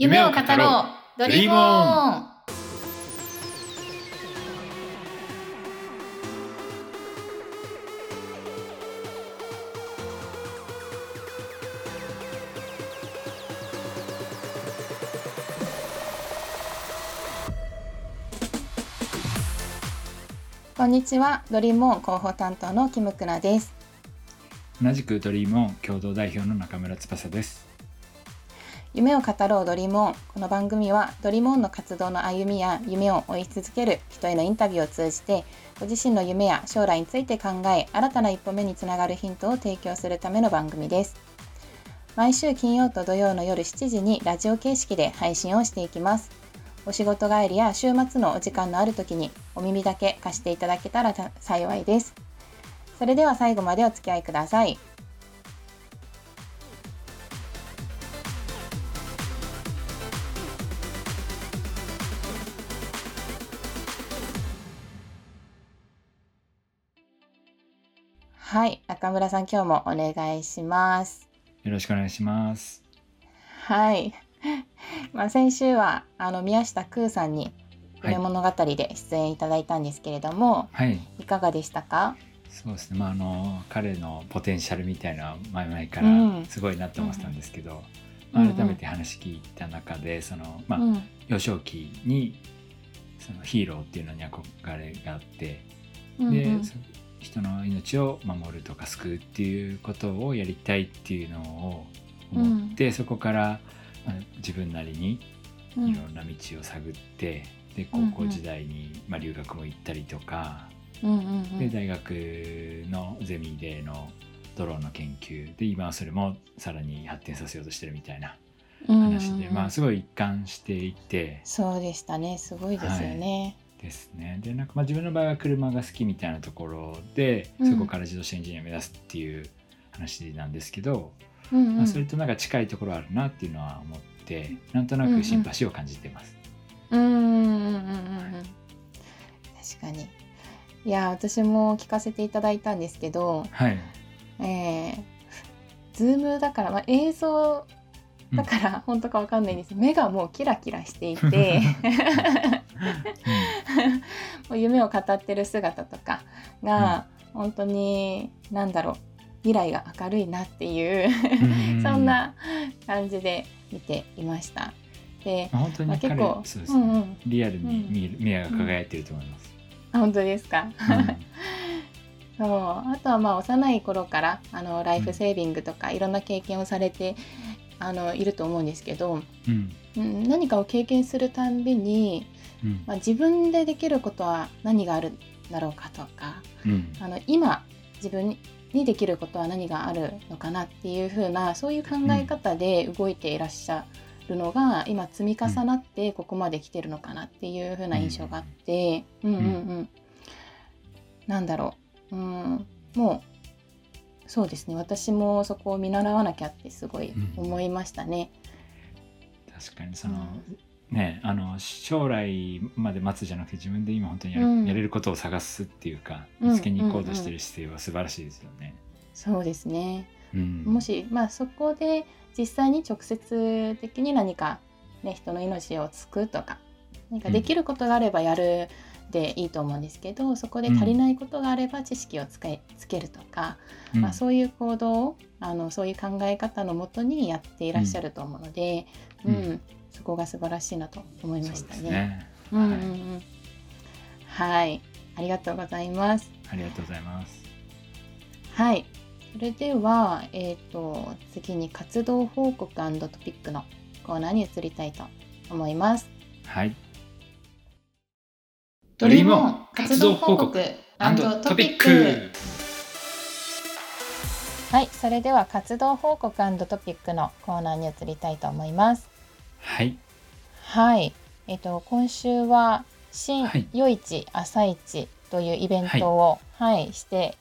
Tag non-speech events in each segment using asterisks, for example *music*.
夢を語ろう Dream On。こんにちは Dream On 広報担当のキムクラです。同じく Dream On 共同代表の中村翼です夢を語ろうドリームオンこの番組はドリームオンの活動の歩みや夢を追い続ける人へのインタビューを通じてご自身の夢や将来について考え新たな一歩目につながるヒントを提供するための番組です。毎週金曜と土曜の夜7時にラジオ形式で配信をしていきます。お仕事帰りや週末のお時間のある時にお耳だけ貸していただけたら幸いです。それでは最後までお付き合いください。はい、中村さん、今日もお願いします。よろしくお願いします。はい。*laughs* まあ、先週は、あの宮下空さんにはい。夢物語で出演いただいたんですけれども、はい。い、かがでしたか？そうですね。まああの彼のポテンシャルみたいな前々かうん。らすごいなって思ってたんですけど、うん。まあ、改めて話聞いた中でそのまあ、うん、幼少期にそのヒーローっていうのに憧れがあって、うんうん人の命を守るとか救うっていうことをやりたいっていうのを思って、そこから、まあ、自分なりにうん。いろんな道を探って、で高校時代に、まあ、留学も行ったりとか、うんうんうん。で大学のゼミでのドローンの研究で今はそれもさらに発展させようとしてるみたいな話で、うんうん。まあすごい一貫していてそうでしたね。すごいですよね。ですね。でなんかまあ自分の場合は車が好きみたいなところで、うん。そこから自動車エンジニアを目指すっていう話なんですけど、うんうん。まあ、それとなんか近いところあるなっていうのは思ってなんとなくシンパシーを感じてます。うんうんうんうんうん確かに。いや、私も聞かせていただいたんですけど、はい、えー、ズームだから、まあ、映像だから本当かわかんないんです。目がもうキラキラしていて *laughs* *laughs* もう夢を語ってる姿とかが本当に何だろう未来が明るいなっていううそんな感じで見ていました。で、まあ本当まあ、に彼、結構そうですね、うんうん、リアルに見える目が輝いてると思います。あ本当ですか？うん。*laughs* そう。あとはまあ幼い頃からあのライフセービングとかいろんな経験をされてあのいると思うんですけど、うん。うん、何かを経験するたんびに、うん。まあ、自分でできることは何があるんだろうかとかうん。あの今自分にできることは何があるのかなっていう風なそういう考え方で動いていらっしゃるのが、今積み重なってここまで来てるのかなっていう風な印象があって、うん、うんうん。なんだろう、うん、もうそうですね。私もそこを見習わなきゃってすごい思いましたね。確かにその、ねあの将来まで待つじゃなくて自分で今本当にやる,、うん。やれることを探すっていうかうん。見つけに行こうとしてる姿勢は素晴らしいですよね。そうですね。うん、もし、まあ、そこで実際に直接的に何か、ね、人の命を救うとか何かできることがあればやるでいいと思うんですけど、そこで足りないことがあれば知識をつけつけるとか、うん。まあ、そういう行動をあのそういう考え方のもとにやっていらっしゃると思うので、ううんんそこが素晴らしいなと思いましたね。ですね。うんうんうんはいありがとうございます。ありがとうございます。はい。それでは、えっ、と、次に活動報告トピックのコーナーに移りたいと思います。はい。ドリーム活動報告トピックはい。それでは活動報告トピックのコーナーに移りたいと思います。はい。はい。えっ、と、今週は新はい夜市朝市というイベントを、はい、して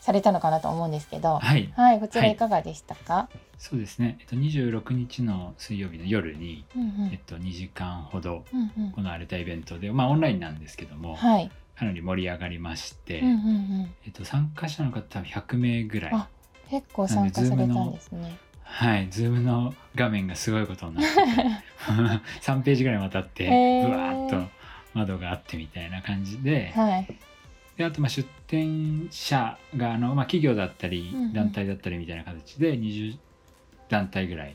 されたのかなと思うんですけど、はい。はい、こちらはいいかがでしたか、そうですね。えっと26日の水曜日の夜に、うんうんえっと2時間ほどうんうん行われたイベントで、まあオンラインなんですけども、はい。かなり盛り上がりまして、うんうんうん。えっと参加者の方は100名ぐらい。あ結構参加されたんですね。はい、ズームの画面がすごいことになってて3ページぐらいにわたってへーブワーッと窓があってみたいな感じで,、はい。であとまあ出店者があの、まあ、企業だったり団体だったりみたいな形で20団体ぐらい。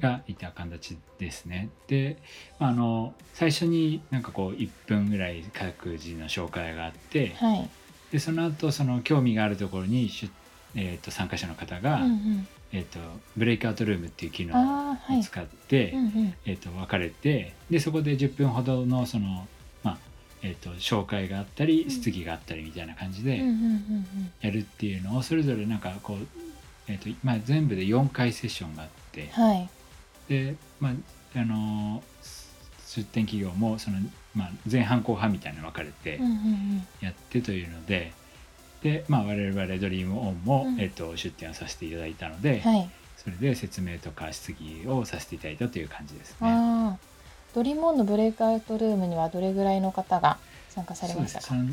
がいた形ですね。で、まあ、あの最初になんかこう1分ぐらい各自の紹介があってはい。でその後その興味があるところに出、えー、と参加者の方が、うんうん。えー、とブレイクアウトルームっていう機能。を使って、うんうん。えー、と分かれてでそこで10分ほどのその、まあえー、と紹介があったりうん質疑があったりみたいな感じでうんうんうんやるっていうのをそれぞれなんかこう、えーとまあ、全部で4回セッションがあってうん。はい。で、まああの出店企業もその、まあ、前半後半みたいなの分かれてうんうんやってというので。でまあ、我々ドリームオンも、うんえー、と出店をさせていただいたので、うん。はい。それで説明とか質疑をさせていただいたという感じですね。ああ。ドリモンのブレイクアウトルームにはどれぐらいの方が参加されそうました？か。ですその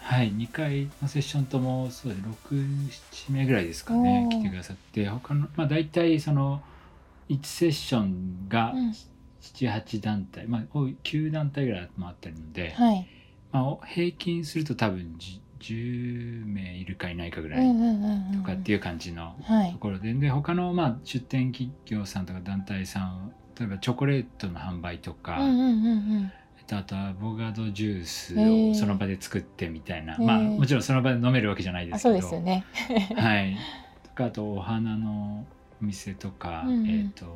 はい2回のセッションともそうです67名ぐらいですかねおー来てくださって他のまあ大体その1セッションがうん78団体、まあ多い9団体ぐらい回ってるので、はい。まあ、平均すると多分じ10名いるかいないかぐらい。とかっていう感じのはい。と。ころでで他のまあ出店企業さんとか団体さん例えばチョコレートの販売とか、あとアボカドジュースをその場で作ってみたいな、まあもちろんその場で飲めるわけじゃないであ、すけど。そうですよね。*laughs* はい。とかあとお花のお店とか、うんうん。えっと、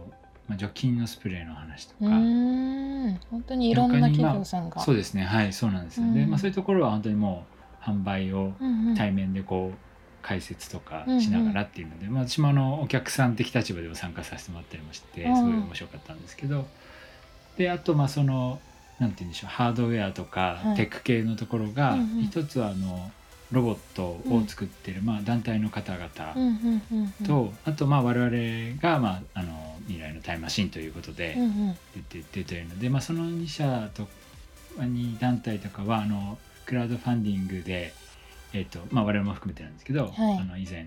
まあ、除菌のスプレーの話とうか。本当にいろんな企業さんが。そうですね。はいそうなんですよ、で、うん。まあ、そういうところは本当にもう販売をうんうん。対面でこう解説とかしながらっていうので、まあ、私もあのお客さん的立場でも参加させてもらったりもしてうんすごい面白かったんですけど、であとまあそのなんて言うんでしょうハードウェアとかはいテック系のところが、うんうん一つはあのロボットを作ってる、まあ、団体の方々うんうんうんうん。と、あとまあ我々が、まあ、あの未来のタイムマシンということでうんうん。出てってというので、まあ、その2社と2団体とかはあのクラウドファンディングで、えーとまあ、我々も含めてなんですけど、はい。あの以前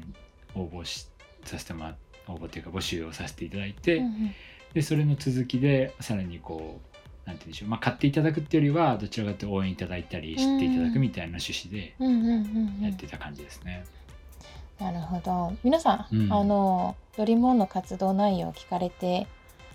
応募しさせてもら応募というか募集をさせていただいて、うんうん。でそれの続きでさらにこうなんて言うんでしょう、まあ、買っていただくっていうよりはどちらかというと応援いただいたり知っていただくみたいな趣旨でやってた感じですね。なるほど。皆さん、うん。あのドリモンの活動内容を聞かれて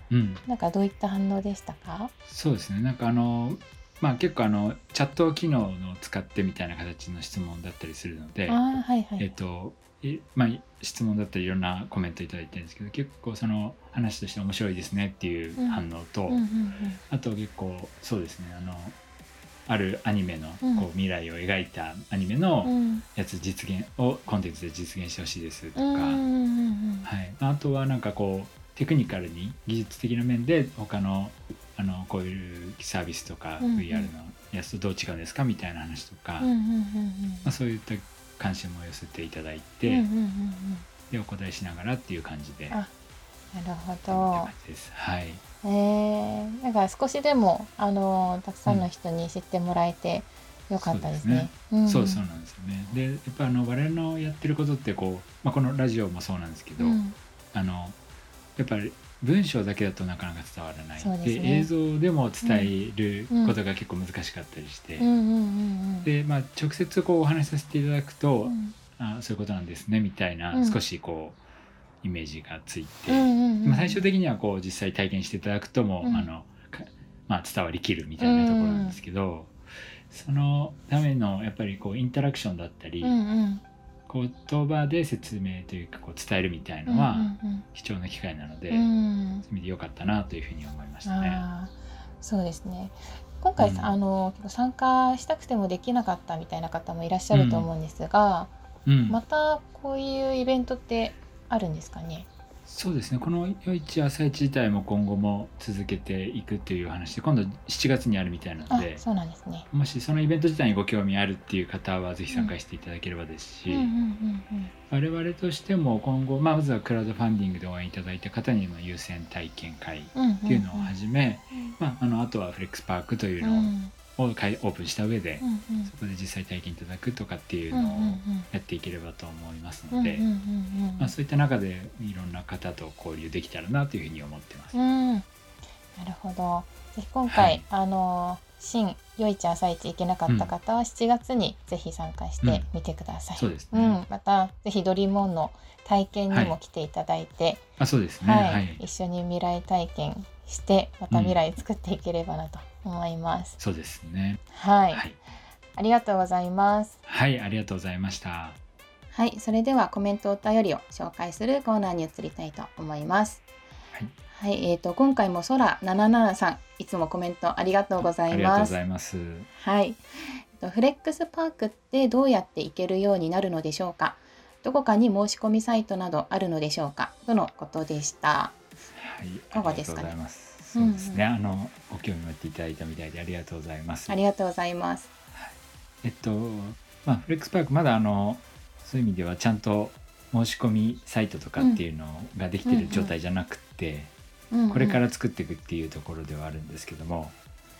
うん、なんかどういった反応でしたか？そうですね。なんかあのまあ結構あのチャット機能を使ってみたいな形の質問だったりするのであ、あはいはい、えっといまあ、質問だったりいろんなコメントいただいてるんですけど結構その話として面白いですねっていう反応と、うんうんあと結構そうですねあのあるアニメのうん。こう未来を描いたアニメのうんうん。やつ実現をコンテンツで実現してほしいですとか、うんうんうんうん。はい、あとはなんかこうテクニカルに技術的な面で他のあのこういうサービスとか VR のやつとどう違うんですかみたいな話とか、まうんうんうん。あ、そういった関心も寄せていただいて、うんうんうんうん。でお答えしながらっていう感じであなるほど。はい、えー、なんか少しでもあのたくさんの人に知ってもらえてよかったですね。ん。そうそうなんですよね。でやっぱあの我々のやってることってこう、まあ、このラジオもそうなんですけど、うん。あのやっぱり文章だけだとなかなか伝わらないですね。映像でも伝えることが結構難しかったりして、で、まあ、直接こうお話しさせていただくと、うん。あそういうことなんですねみたいな、うん。少しこうイメージがついて、まあ、最終的にはこう実際体験していただくとも、うん。あのかまあ、伝わりきるみたいなところなんですけど、そのためのやっぱりこうインタラクションだったり、うんうん言葉で説明というかこう伝えるみたいのはうん貴重な機会なので、うんうんそういう意味で良かったなというふうに思いましたね。そうですね。今回、うん。あの参加したくてもできなかったみたいな方もいらっしゃると思うんですが、うん。またこういうイベントってあるんですかね？そうですね。この「夜市朝市」自体も今後も続けていくという話で今度7月にあるみたいなあのでそうなんですね。もしそのイベント自体にご興味あるっていう方はぜひ参加していただければですし、我々としても今後、まあ、まずはクラウドファンディングで応援いただいた方にも優先体験会っていうのをはじめ、まあ、とはフレックスパークというのを、うんをかいオープンした上で、うんうん。そこで実際体験いただくとかっていううんうんのをやっていければと思いますので、そういった中でいろんな方と交流できたらなというふうに思ってます。うん、なるほど。ぜひ今回、はい。あの新よいち朝市行けなかった方は7月にぜひ参加してみてください。そうですね。うん、またぜひドリームオンの体験にも来ていただいて、あそうですね、はい、はい。一緒に未来体験してまた未来作っていければなと思います。そうですね。はい、はい、ありがとうございます。はい、ありがとうございました。はい、それではコメントお便りを紹介するコーナーに移りたいと思います。はい、はい、えー、と今回も空77さんいつもコメントありがとうございありがとうます。ございます。はい、えっとフレックスパークってどうやって行けるようになるのでしょうか？どこかに申し込みサイトなどあるのでしょうか？とのことでした。はい、かがですかね？そうですね、あのご興味持っていただいたみたいでありがとうございます。ありがとうございます。えっと、まあ、フレックスパークまだあのそういう意味ではちゃんと申し込みサイトとかっていうのができてる状態じゃなくて、うんうんこれから作っていくっていうところではあるんですけども、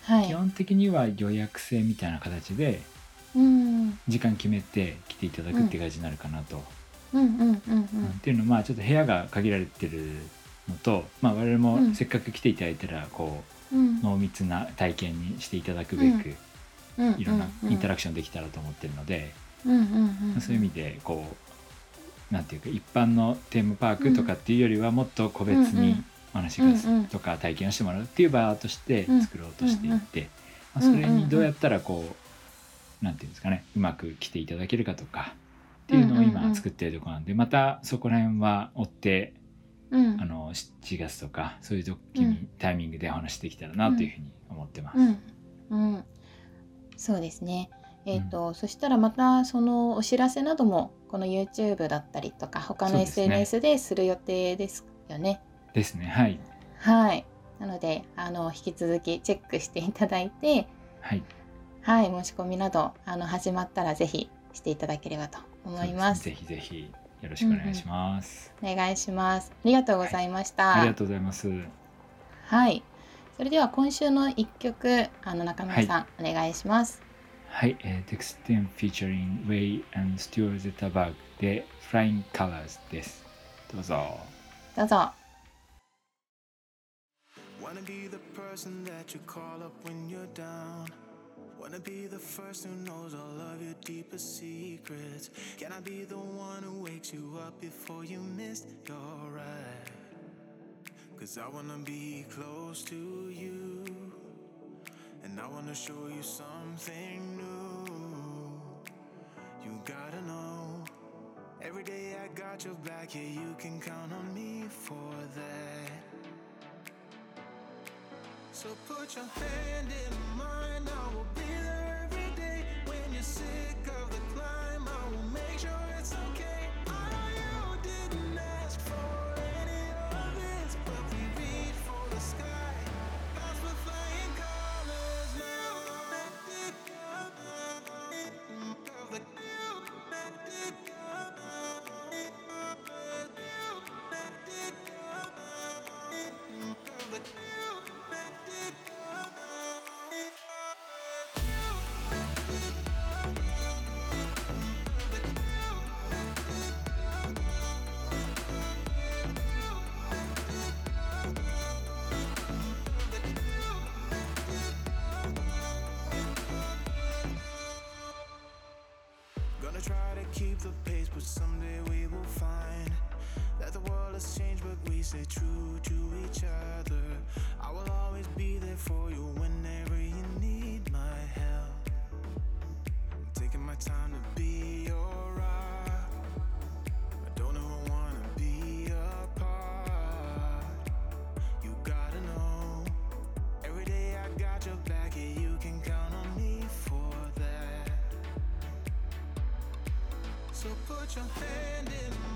はい。基本的には予約制みたいな形でうん時間決めて来ていただくっていう感じになるかなと。うんうんうんうんっていうのはまあちょっと部屋が限られてるのと、まあ、我々うん。もせっかく来ていただいたらこう濃密な体験にしていただくべくうん。いろんなインタラククションできたらと思ってるので、そういう意味でこうなんていうか一般のテーマパークとかっていうよりはもっと個別にお話がとか体験をしてもらうっていう場としてうん。作ろうとしていて、まあ、うん。それにどうやったらこうなんていうんですかねうまく来ていただけるかとかっていうのを今作ってるところなんでまたそこら辺は追ってうん。あの7月とかそういう時にうん。タイミングでお話できたらなというふうに思ってます。うん。うん、そうですね。えっ、と、そしたらまたそのお知らせなどもこの YouTube だったりとか他の SNS でする予定ですよね。ですね。はい。はい。なのであの引き続きチェックしていただいて、はい。はい。申し込みなどあの始まったらぜひしていただければと思います。すね。ぜひぜひよろしくお願いします、お願いします。ありがとうございました。はい、ありがとうございます。はい。それでは今週の一曲、あの中村さん、お願いします。はい、ええ、テクスティンフィーチャリングウェイアンスティーゼタバグで、フラインカラーズです。どうぞ。どうぞ。Wanna be the first who knows all of your deepest secrets. Can I be the one who wakes you up before you miss your ride? Cause I wanna be close to you. And I wanna show you something new. You gotta know. Every day I got your back, yeah, you can count on me for that. So put your hand in mine, I will be there every day. When you're sick of the climb, stay true to each other. I will always be there for you whenever you need my help. I'm taking my time to be your rock. I don't ever wanna be apart. You gotta know. Every day I got your back, yeah, you can count on me for that. So put your hand in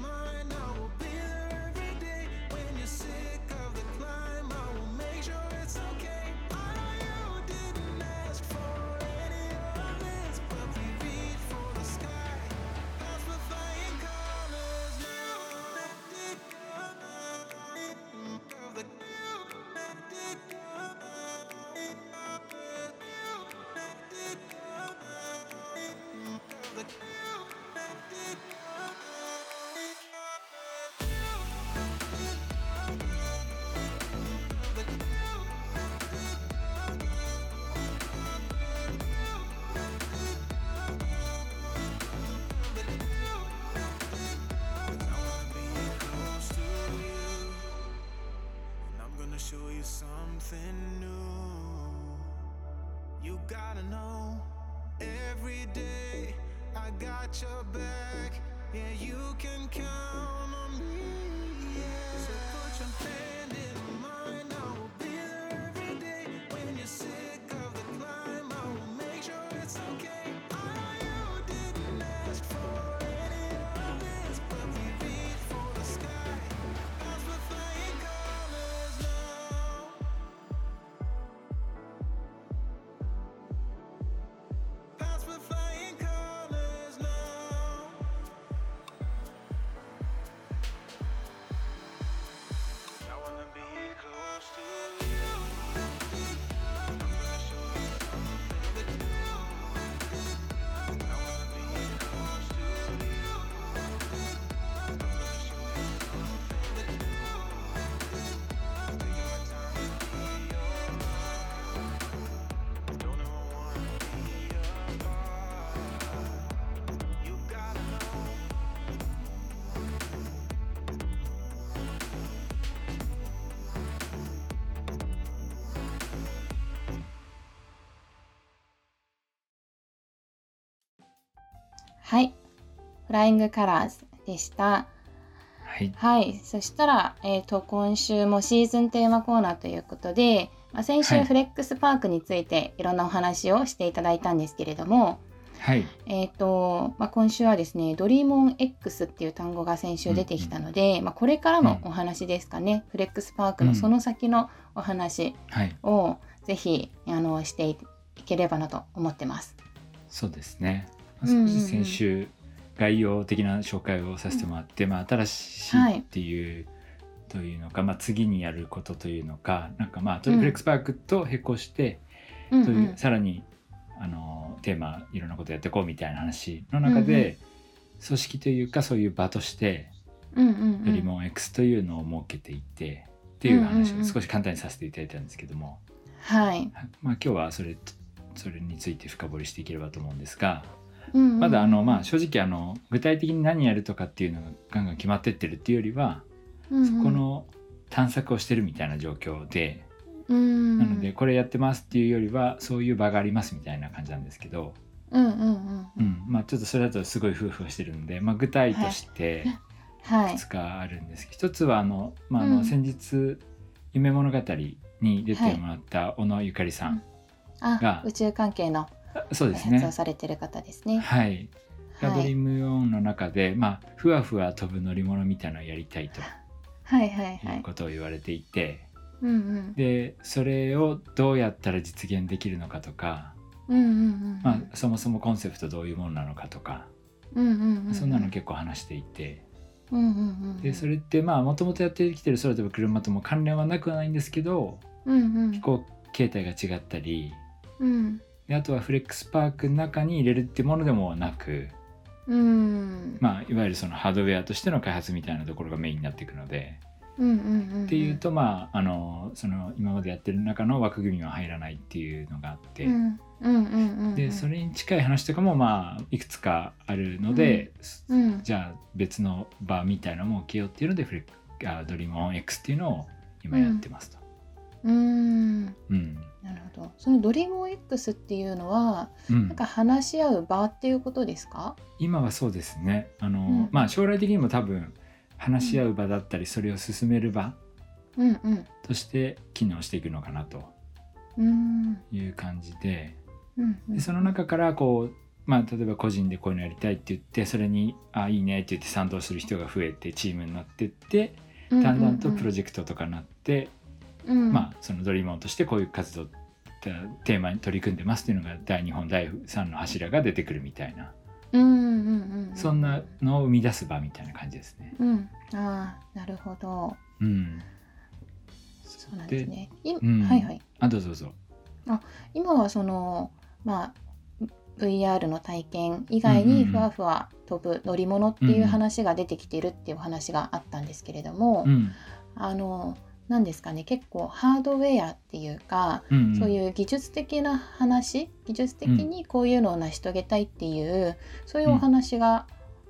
got your back. Yeah, you can count on me. Yeah. So put your はい。フライングカラーズでした。はい。はい。そしたら、えっ、と、今週もシーズンテーマコーナーということで、まあ、先週はい。フレックスパークについていろんなお話をしていただいたんですけれども、はい。えっ、と、まあ、今週はですね、ドリーモン X っていう単語が先週出てきたので、まあ、これからのお話ですかね、フレックスパークのその先のお話はい。をぜひ、あのしていければなと思ってます。そうですね。うんうんうん少し先週概要的な紹介をさせてもらって、まあ、新しいっていう、というのか、まあ、次にやることというのかなんかまあトリプレックスパークと並行して、うんそういうさらにあのテーマいろんなことやっていこうみたいな話の中で、組織というかそういう場としてうんうんうん。ドリモン X というのを設けていて、っていう話を少し簡単にさせていただいたんですけども、はい。はいまあ、今日はそれそれについて深掘りしていければと思うんですが。うんうん。うんまだあのまあ正直あの具体的に何やるとかっていうのがガンガン決まってってるっていうよりは、うんうん。そこの探索をしてるみたいな状況で、うんなのでこれやってますっていうよりはそういう場がありますみたいな感じなんですけど、うんうんうん。うん。まあ、ちょっとそれだとすごい夫婦をしてるんで、まあ、具体としてはい。い。くつかあるんですけど、一つはあの、まあ、あのうん。先日「夢物語」に出てもらった小野ゆかりさん、あが宇宙関係のそうですね。開発をされてる方ですね。はい。がドはいリームオンの中で、まあ、ふわふわ飛ぶ乗り物みたいなのをやりたいとはいはいはい。いう。ことを言われていて、うんうん。でそれをどうやったら実現できるのかとか、うんうんうんまあ、そもそもコンセプトどういうものなのかとか、うんうんうんそんなの結構話していて。うんうんうんでそれってまあもともとやってきてる空飛ぶ車とも関連はなくはないんですけどうんうん。飛行形態が違ったりうんであとはフレックスパークの中に入れるってものでもなく、うんまあ、いわゆるそのハードウェアとしての開発みたいなところがメインになっていくので。うんうんうんっていうとまああのその今までやってる中の枠組みは入らないっていうのがあって、うんうんうんうんでそれに近い話とかもまあいくつかあるので、うんじゃあ別の場みたいなのも受けようっていうのでフレッあドリームオン X っていうのを今やってますと。うん。うん。なるほど。そのドリーム X っていうのはうん。なんか話し合う場っていうことですか？今はそうですね。あの、うん。まあ将来的にも多分話し合う場だったりそれを進める場うんうん。として機能していくのかなとうん。いう感じで。でその中からこう、まあ、例えば個人でこういうのやりたいって言ってそれに「あいいね」って言って賛同する人が増えてチームになってってだんだんとプロジェクトとかなって、うん。まあそのドリームオンとしてこういう活動テーマに取り組んでますっていうのが第2本第3の柱が出てくるみたいな、うんうんうんうん。そんなのを生み出す場みたいな感じですね。うん。ああなるほど。うん、そうなんですね。いうん。はいはい。あどうぞどうぞ。今はそのまあ VR の体験以外にふわふわ飛ぶ乗り物っていう話が出てきてるっていう話があったんですけれども、うん。あの何ですかね。結構ハードウェアっていうか、うんそういう技術的な話技術的にこういうのを成し遂げたいっていう、そういうお話が、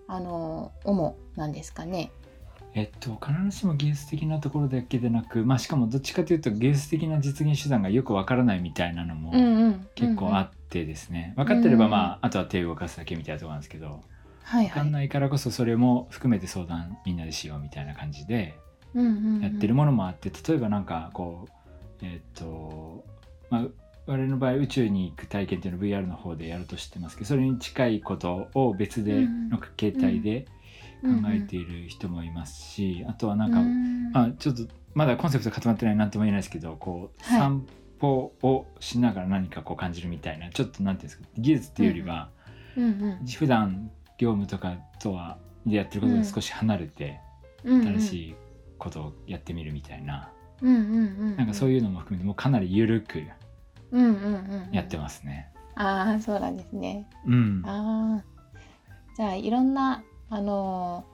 あの主なんですかね。えっと必ずしも技術的なところだけでなく、まあ、しかもどっちかというと技術的な実現手段がよくわからないみたいなのもうんうん結構あってですね、分かってればまああとは手を動かすだけみたいなところなんですけどはいはい。分かんないからこそそれも含めて相談みんなでしようみたいな感じでうんうんうんやってるものもあって例えばなんかこうえっとまあ我々の場合宇宙に行く体験っていうのを VR の方でやると知ってますけどそれに近いことを別でうんの形態で考えている人もいますし、あとはなんか、まあ、ちょっとまだコンセプト固まってないなんとも言えないですけどこうはい。散歩をしながら何かこう感じるみたいなちょっとなんていうんですか技術っていうよりは、うんうん。普段業務とかとはでやってることと少し離れて、うん。新しいことをやってみるみたいな、うんうんうんなんかそういうのも含めてもうかなり緩くうんうんうんやってますね。ああそうなんですね。うん、ああじゃあいろんなあの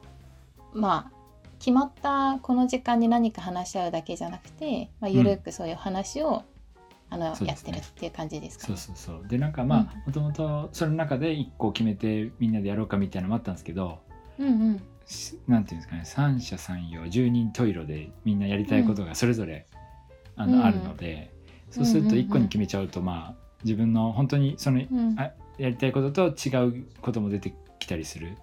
ーまあ決まったこの時間に何か話し合うだけじゃなくて、まあ、ゆるくそういう話を、あのやってるっていう感じですか？ね。そうそうそうでなんかまあもともとその中で一個決めてみんなでやろうかみたいなのもあったんですけどうんうん。しなんていうんですかね三者三様十人十色でみんなやりたいことがそれぞれ、あのうん。あるのでそうすると一個に決めちゃうとまあ自分の本当にそのうん。あやりたいことと違うことも出てきたりする。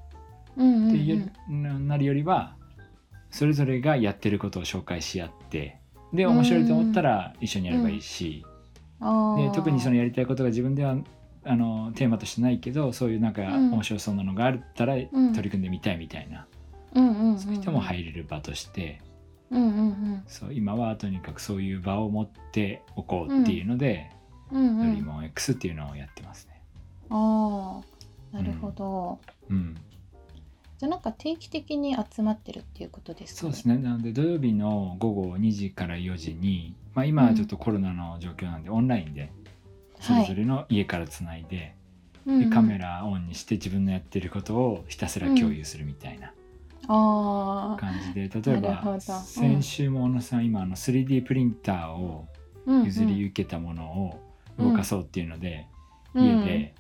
うんうんっていうなるよりはそれぞれがやってることを紹介し合ってで面白いと思ったら一緒にやればいいし、で特にそのやりたいことが自分ではあのテーマとしてないけどそういうなんかうん。面白そうなのがあったらん。取り組んでみたいみたいな、うんうんうんそういう人も入れる場としてうんうんそう今はとにかくそういう場を持っておこうっていうので、うんうん。うんドリモン X っていうのをやってますね。ああなるほど、うん、じゃあなんか定期的に集まってるっていうことですかね。そうですね。なので土曜日の午後2時から4時に、まあ、今はちょっとコロナの状況なんで、オンラインでそれぞれの家からつないで,、うんうん。でカメラオンにして自分のやってることをひたすら共有するみたいな感じで、例えば先週も小野さん今あの 3D プリンターを譲り受けたものを動かそうっていうので、家で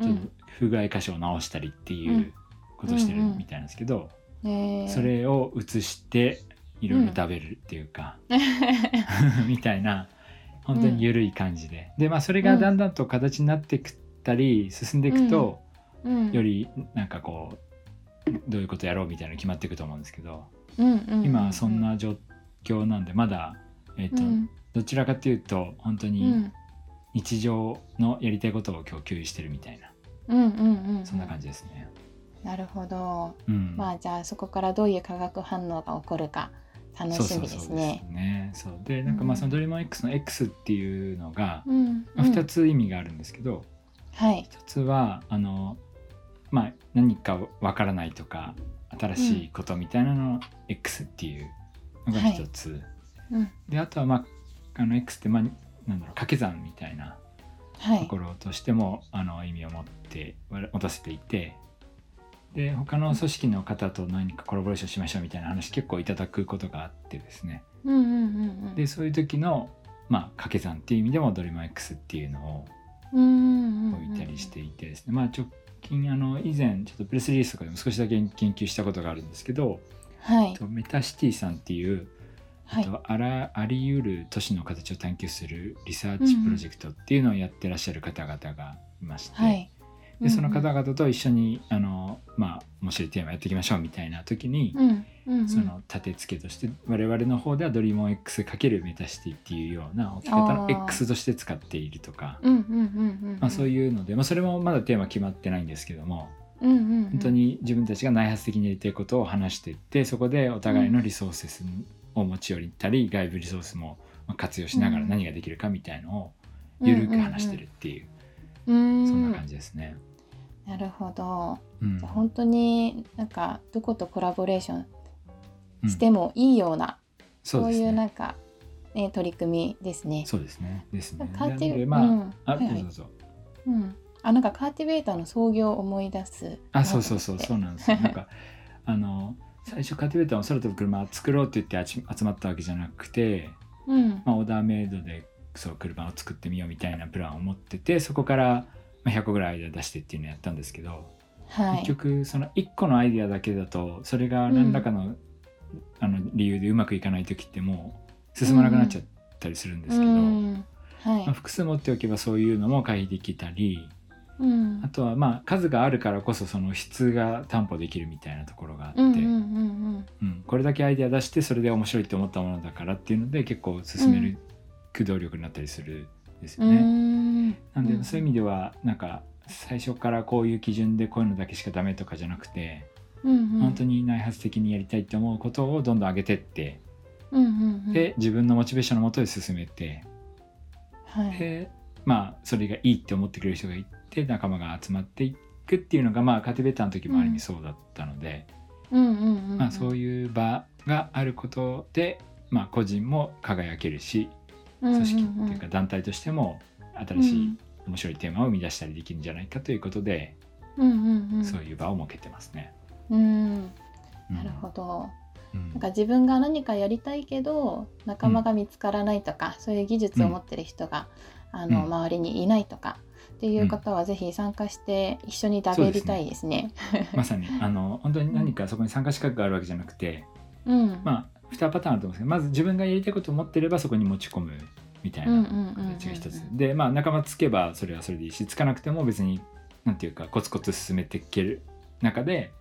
ちょっと不具合箇所を直したりっていうことをしてるみたいなんですけど、とそれを写していろいろ食べるっていうか、*laughs* みたいな本当に緩い感じで、でまあそれがだんだんと形になってくったり進んでいくと、よりなんかこうどういうことやろうみたいなの決まっていくと思うんですけど、今はそんな状況なんでまだ、えっとどちらかというと本当に日常のやりたいことを今日共有してるみたいな、そんな感じですね。なるほど。うんまあじゃあそこからどういう化学反応が起こるか楽しみですね。ね。そうでなんかまあそのドリーム X の X っていうのが、うんまあ、2つ意味があるんですけど、はい。一つはあのまあ何かわからないとか新しいことみたいなのを X っていうのが一つ、うん。であとはまああの X ってまあなんだろう掛け算みたいなはい。とこ。ろとしても、あの意味を持って持たせていてで他の組織の方と何かコラボレーションしましょうみたいな話結構いただくことがあってですね。うんうんうんうん。でそういう時のまあ掛け算っていう意味でもドリマ X っていうのを置いたりしていてですね、まあ直近あの以前ちょっとプレスリリースとかでも少しだけ研究したことがあるんですけど、はいとメタシティさんっていう、はいとあらあり得る都市の形を探求するリサーチプロジェクトっていうのをやってらっしゃる方々がいまして、はい。でその方が々と一緒にあの、まあ、面白いテーマやっていきましょうみたいな時に、その立て付けとして我々の方ではドリーモン X× メタシティっていうような置き方の X として使っているとか。そうういうので、まあ、それもまだテーマ決まってないんですけども本当に自分たちが内発的にやりたいことを話していってそこでお互いのリソースを持ち寄りたり外部リソースも活用しながら何ができるかみたいのをゆるく話してるっていう、うん。そんな感じですね。なるほど。うんじゃあ本当になんかどことコラボレーションうんしてもいいような、そうそういうな。んか、ね、取り組みですね。そうですね。ですね。カーティでまあ、うんあ、なんかカーティベーターの創業を思い出すあ、そうそうそう、そううなんですよ。*laughs* なんかあの最初カーティベーターの空飛ぶ車作ろうって言って集集まったわけじゃなくて、うんまあ、オーダーメイドでそう車を作ってみようみたいなプランを持っててそこからまあ100個ぐらいアイデア出してっていうのをやったんですけど、はい。結局その1個のアイデアだけだとそれが何らかのあの理由でうまくいかない時ってもう進まなくなっちゃったりするんですけど、うん。はい。まあ、複数持っておけばそういうのも回避できたりうん。あとはまあ数があるからこそその質が担保できるみたいなところがあって、うんうんうんうん。これだけアイデア出してそれで面白いって思ったものだからっていうので結構進める駆動力になったりするんですうんうよね。んなんでそういう意味ではなんか最初からこういう基準でこういうのだけしかダメとかじゃなくて、うんうん。本当に内発的にやりたいって思うことをどんどん上げてって、うんうんうん。で自分のモチベーションのもとで進めて、はい。でまあそれがいいって思ってくれる人がいて仲間が集まっていくっていうのがまあカテベーターの時もある意味そうだったので、うんうんうんうん。まあ、そういう場があることで、まあ、個人も輝けるし組織っていうか団体としても新しい面白いテーマを生み出したりできるんじゃないかということで、うんうんうん。そういう場を設けてますね。うん。うん。なるほど。うん。なんか自分が何かやりたいけど仲間が見つからないとか、そういう技術を持ってる人が、あのうん。周りにいないとかっていう方はぜひ参加して一緒にダベりたいですね。まさに *laughs* あの本当に何かそこに参加資格があるわけじゃなくて、うん、まあ2パターンあると思うんですけどまず自分がやりたいことを持ってればそこに持ち込むみたいなうんうんうんうん。形が一つ。でまあ仲間つけばそれはそれでいいしつかなくても別になんていうかコツコツ進めていける中で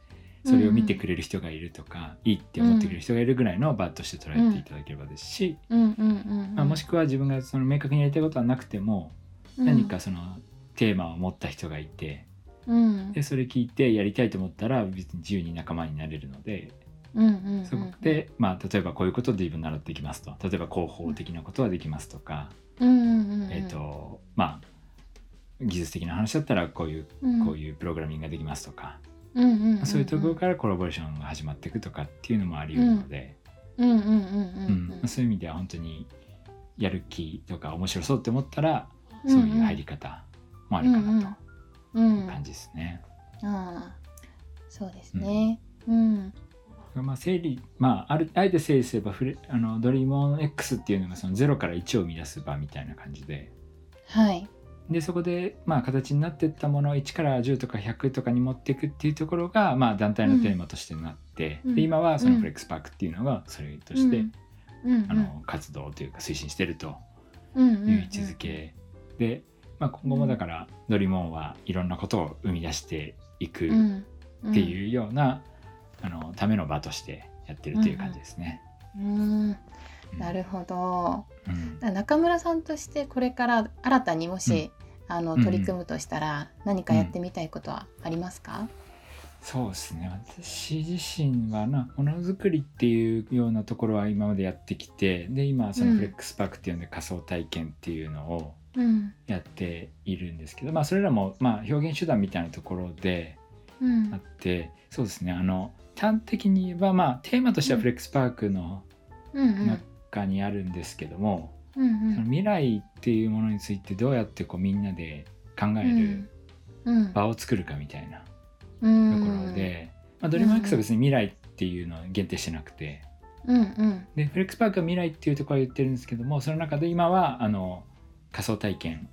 それを見てくれる人がいるとか、いいって思ってくれる人がいるぐらいの場として捉えていただければですし、もしくは自分がその明確にやりたいことはなくても、何かそのテーマを持った人がいてうん。でそれ聞いてやりたいと思ったら別に自由に仲間になれるのでうんうんうん。そこで、まあ、例えばこういうことで自分習っていきますと。例えば広報的なことはできますとか、うんうんうんうんえっ、とまあ技術的な話だったらこういううん。こういうプログラミングができますとか、そういうところからコラボレーションが始まっていくとかっていうのもあり得るので、うんうんうんうんうんまあそういう意味では本当にやる気とか面白そうって思ったらそういう入り方もあるかなうんう感じですね。ああそうですね。うんまあ、整理まああるあえて整理すればフレあのドリームオン X っていうのがその0から1を生み出す場みたいな感じで。はい。でそこでまあ形になっていったものを1から10とか100とかに持っていくっていうところがまあ団体のテーマとしてなって、うん。で今はそのうん。フレックスパークっていうのがそれとして、うん。うん。あの活動というか推進してるとうん。うん。いう位置づけ。で、まあ、今後もだからドリームオンはいろんなことを生み出していくうん。っていうような、あのための場としてやってるという感じですね。うん。うん。なるほど。うん。中村さんとしてこれから新たにもし、あのうんうん。取り組むとしたら何かやってみたいことはありますか？そうですね。私自身はなものづくりっていうようなところは今までやってきてで今そのうん。フレックスパークっていうので仮想体験っていうのをうん。やっているんですけど、まあ、それらもまあ表現手段みたいなところでうん。あってそうですね。あの端的に言えばまあテーマとしてはフレックスパークの中にあるんですけども、うんその未来っていうものについてどうやってこうみんなで考えるうん場を作るかみたいなうんところで、まあ、ドリーム X は別に未来っていうのは限定してなくて。うんうん。でフレックスパークは未来っていうところは言ってるんですけどもその中で今はあの仮想体験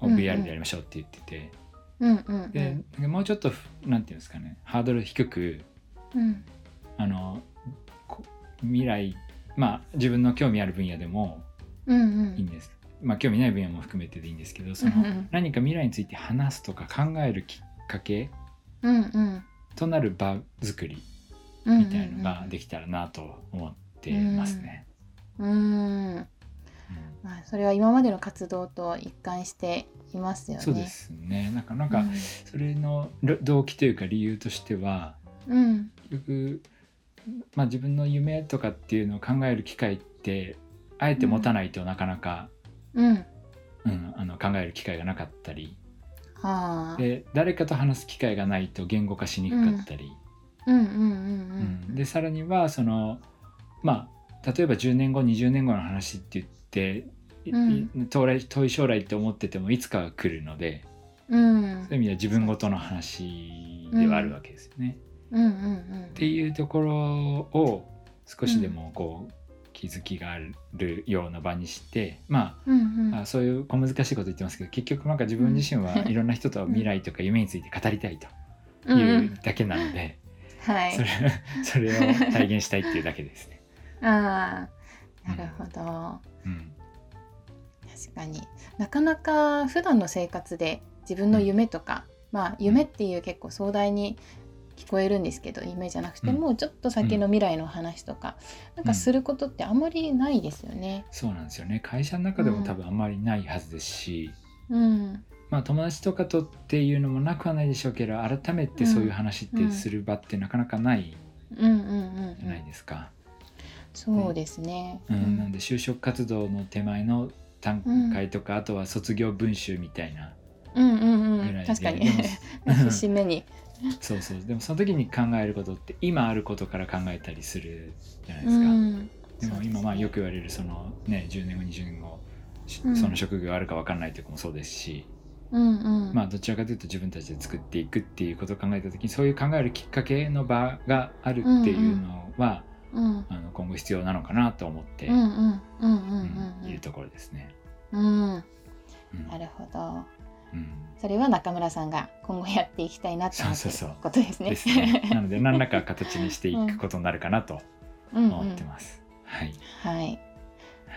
を VR でやりましょうって言ってて、うんうんでもうちょっとなんていうんですかねハードル低くうん。あのこ未来まあ自分の興味ある分野でもうんうん。いいんです、まあ興味ない分野も含めてでいいんですけどそのうんうん。何か未来について話すとか考えるきっかけうんうん。となる場作りうんみたいのができたらなと思ってますね。うん。うん。まあそれは今までの活動と一貫していますよね。そうですね。なんかなんかうん。それのろ動機というか理由としてはうん。結局、まあ、自分の夢とかっていうのを考える機会ってあえて持たないとなかなか、うん。うんあの考える機会がなかったり。はあ。で誰かと話す機会がないと言語化しにくかったり、うんうんうんうんでさらにはそのまあ例えば10年後20年後の話って言って、いうん。い遠来遠い将来って思っててもいつかは来るので。うんうん。そういう意味では自分ごとの話ではあるわけですよね。っていうところを少しでもこう気づきがあるような場にしてまうんうん。ああそういう小難しいこと言ってますけど結局なんか自分自身はいろんな人と未来とか夢について語りたいとうんいうだけなので、はい。それそれを体現したいっていうだけですね。ああなるほど、うん、確かに。なかなか普段の生活で自分の夢とか、まあ夢っていう結構壮大に聞こえるんですけど夢じゃなくても、ちょっと先の未来の話とか、なんかすることってあんまりないですよね。そうなんですよね。会社の中でも多分あんまりないはずですし、うん、まあ友達とかとっていうのもなくはないでしょうけど改めてそういう話ってする場ってなかなかないうん。うんうんじゃないですか。そうですね。うん。なんで就職活動の手前の段階とか、あとは卒業文集みたいなうんうんうん、ぐらいで、確かに。*laughs* 節目に。*laughs* そうそう。でもその時に考えることって今あることから考えたりするじゃないでうすか。ん、でも今まあよく言われるそのね10年後20年後しうん。その職業あるか分かんないというかもそうですし、うんうん、まあどちらかというと自分たちで作っていくっていうことを考えた時にそういう考えるきっかけの場があるっていうのは、うん。あの今後必要なのかなと思って、うんうんうんうんうんいるところですね。うんうん、うん。なるほど。うんそれは中村さんが今後やっていきたいなと思ってるそうそうそうことですね。*laughs* ですね。なので何らか形にしていくことになるかなと思ってます。はい。はい、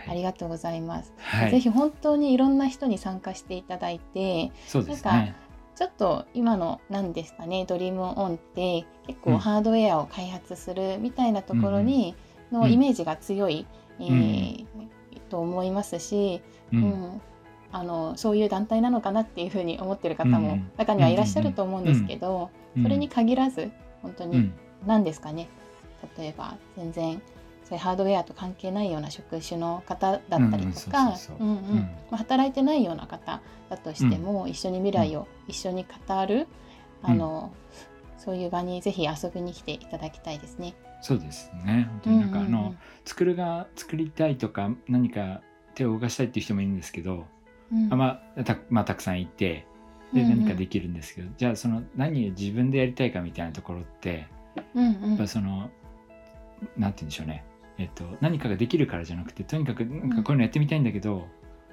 あはい。りがとうございます。はいぜひ本当にいろんな人に参加していただいて、そうですなんね。ちょっと今の何ですかね、ドリームオンって結うん構ハードウェアを開発するみたいなところにのうんイメージが強い、えんーと思いますし、う。うんんあのそういう団体なのかなっていうふうに思ってる方もうん。中にはいらっしゃると思うんですけど、それに限らず本当にうん。何ですかね。例えば全然そういうハードウェアと関係ないような職種の方だったりとか働いてないような方だとしても、一緒に未来を一緒に語る、あのそういう場にぜひ遊びに来ていただきたいですね。そうですね。本当になんかあの作るが作りたいとか何か手を動かしたいっていう人もいるんですけど、うん。あまあたまあたくさんいてでうんうん。何かできるんですけど、じゃあその何を自分でやりたいかみたいなところってうんうん。やっぱそのなんて言うんでしょうね。えっと、何かができるからじゃなくてとにかくなんかこういうのやってみたいんだけど、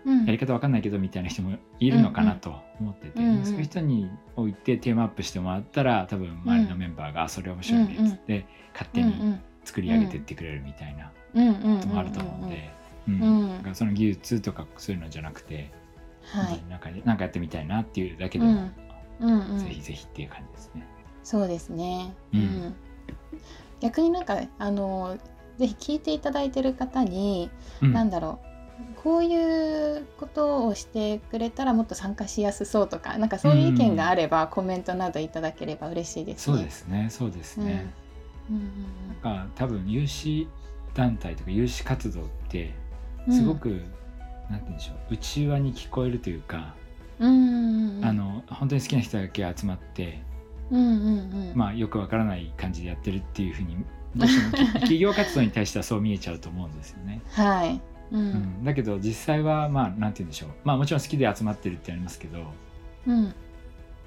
うん。やり方わかんないけどみたいな人もいるのかなと思ってて、うんうん。そういう人においてテーマアップしてもらったら多分周りのメンバーが、あそれ面白いねっつって、勝手に作り上げてってくれるみたいなうんうんうんうんのもあると思うんで、うん。うん。だからその技術とかそういうのじゃなくて、はい、なんかなんかやってみたいなっていうだけでも、うん。うんうん、ぜひぜひっていう感じですね。そうですね。うん。逆になんかあのぜひ聞いていただいてる方に、うん。なんだろう。こういうことをしてくれたらもっと参加しやすそうとかなんかそういう意見があれば、コメントなどいただければ嬉しいですね。そうですねそうですね。うんうん。なんか多分有志団体とか有志活動ってうん。すごく、なんて言うんでしょう。内輪に聞こえるというか、うんうんうん。あの本当に好きな人だけ集まって、うんうんうん。まあよくわからない感じでやってるっていうふうにどうしてもき企業活動に対してはそう見えちゃうと思うんですよね。はい。うん。うん、だけど実際はまあなんて言うんでしょう。まあもちろん好きで集まってるってありますけど、うん。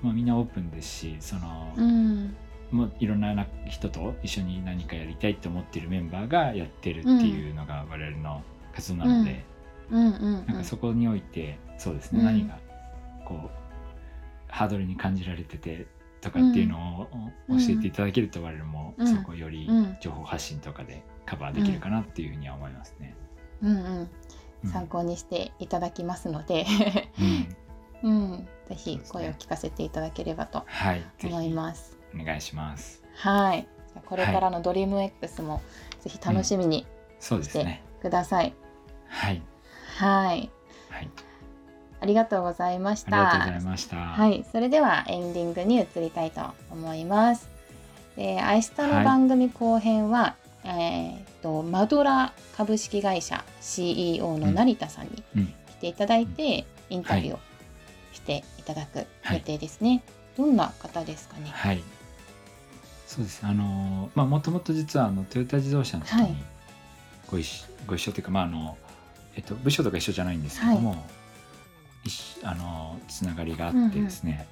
まあ、みんなオープンですしその、うん。もういろんな人と一緒に何かやりたいと思ってるメンバーがやってるっていうのが我々の活動なので、なんかそこにおいてそうですね、うん何がこうハードルに感じられててとかっていうのをうん教えていただけると我々もうんそこよりうん情報発信とかでカバーできるかなっていうふうには思いますね。うんうんうん参考にしていただきますので、うん *laughs* うん、ぜひ声を聞かせていただければと思いひます。お願いします。はい。これからのドリーム X もぜひ楽しみにそうですね。ください。はい、はい。はい、ありがとうございました。ありがとうございました。はい、それではエンディングに移りたいと思います。で、明日の番組後編は、えーっとマドラ株式会社 CEO の成田さんにうん来ていただいて、インタビューをしていただく予定ですね。どんな方ですかね？はい。そうです。あのまあもともと実はあのトヨタ自動車の時はいにご一緒、ご一緒というかまああのえっと部署とか一緒じゃないんですけども、一緒あのつながりがあってですね。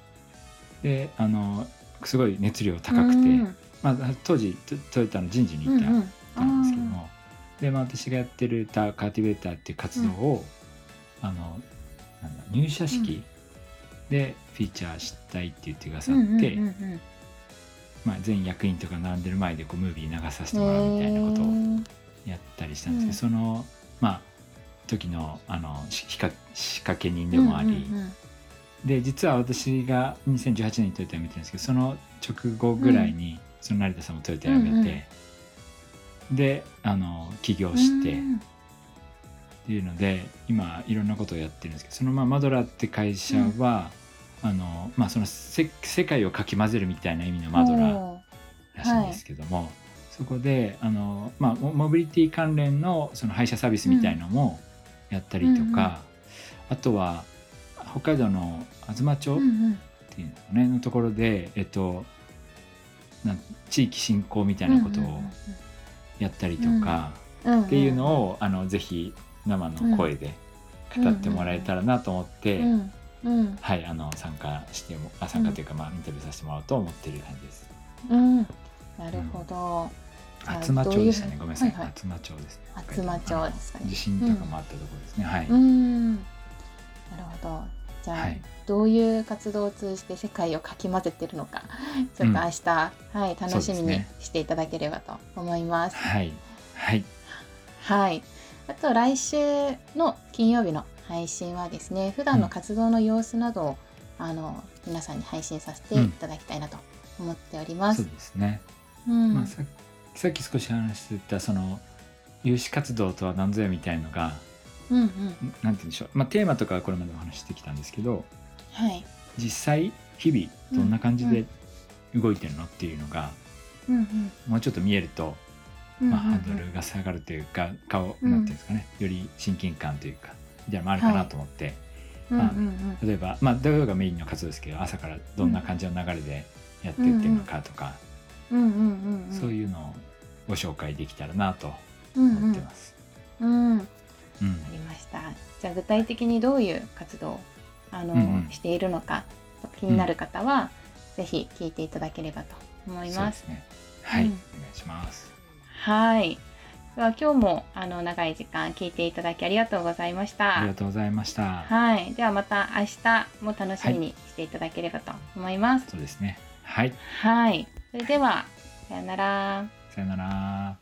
であのすごい熱量高くて、うんまあ当時トトヨタの人事に行ったうんですけども、で、まあ、私がやってるタカーティベーターっていう活動を、あのなんだ入社式でフィーチャーしたいって言ってくださって、うんうんうんまあ、全役員とか並んでる前でこうムービー流させてもらうみたいなことをうんやったりしたんですけど、そのまあ時のあのし仕掛仕掛け人でもあり、うんうんで実は私が2018年にトヨタ辞めてるんですけどその直後ぐらいに、その成田さんもトヨタ辞めて、であの起業うんして、っうん。ていうので今いろんなことをやってるんですけどそのまあマドラーって会社は、あのまあ、そのせ世界をかき混ぜるみたいな意味のマドラらしいんですけども、そこであの、まあ、モモビリティ関連のその配車サービスみたいのもやったりとか、うんうん。あとは北海道の東町っていうの,、ね、のところで、えっと、なん地域振興みたいなことをやったりとか、っっていうのをあのぜひ生の声で語ってもらえたらなと思って、うん。うん。はい、あの参加してもあ参加というか、まあ、インタビューさせてもらおうと思ってる感じです。うん。なるほど、厚真町でしたね。ごめんなさい。はいはい厚真町ですね。厚真町ですかね地震とかもあったところですね。はい。うんなるほどじゃあ、はいどういう活動を通じて世界をかき混ぜてるのかちょっと明日、はい、楽しみにしていただければと思います。はい。はい。はい。あと来週の金曜日の配信はですね、普段の活動の様子などを、あの皆さんに配信させていただきたいなと思っておりますそう。ですね。うんまあささっき少し話してたその有志活動とは何ぞやみたいのがうんうんんなんて言うんでしょう。まあテーマとかはこれまでお話ししてきたんですけど、はい。実際日々どんな感じで動いてるのっていうのがうんうんもうちょっと見えると、うんまあハードルが下がるというか顔うんなんていうんですかね。より親近感というかみたいなのもあるかなと思って。うんうん例えば、まあ、土曜がメインの活動ですけど朝からどんな感じの流れでやっていってるのかとか、うんうんうんうんそういうのをご紹介できたらなとうん思ってます。うんうんうんわかりました。じゃあ具体的にどういう活動をあの、うんうんしているのか気になる方は、ぜひ聞いていただければと思いま。そうですすね。はい、うんお願いします。はい。では今日もあの長い時間聞いていただきありがとうございましたありが。とうございました。はい。ではまた明日も楽しみにしていただければと思います。そうですね。はい、はい。それではさよなら。さよなら。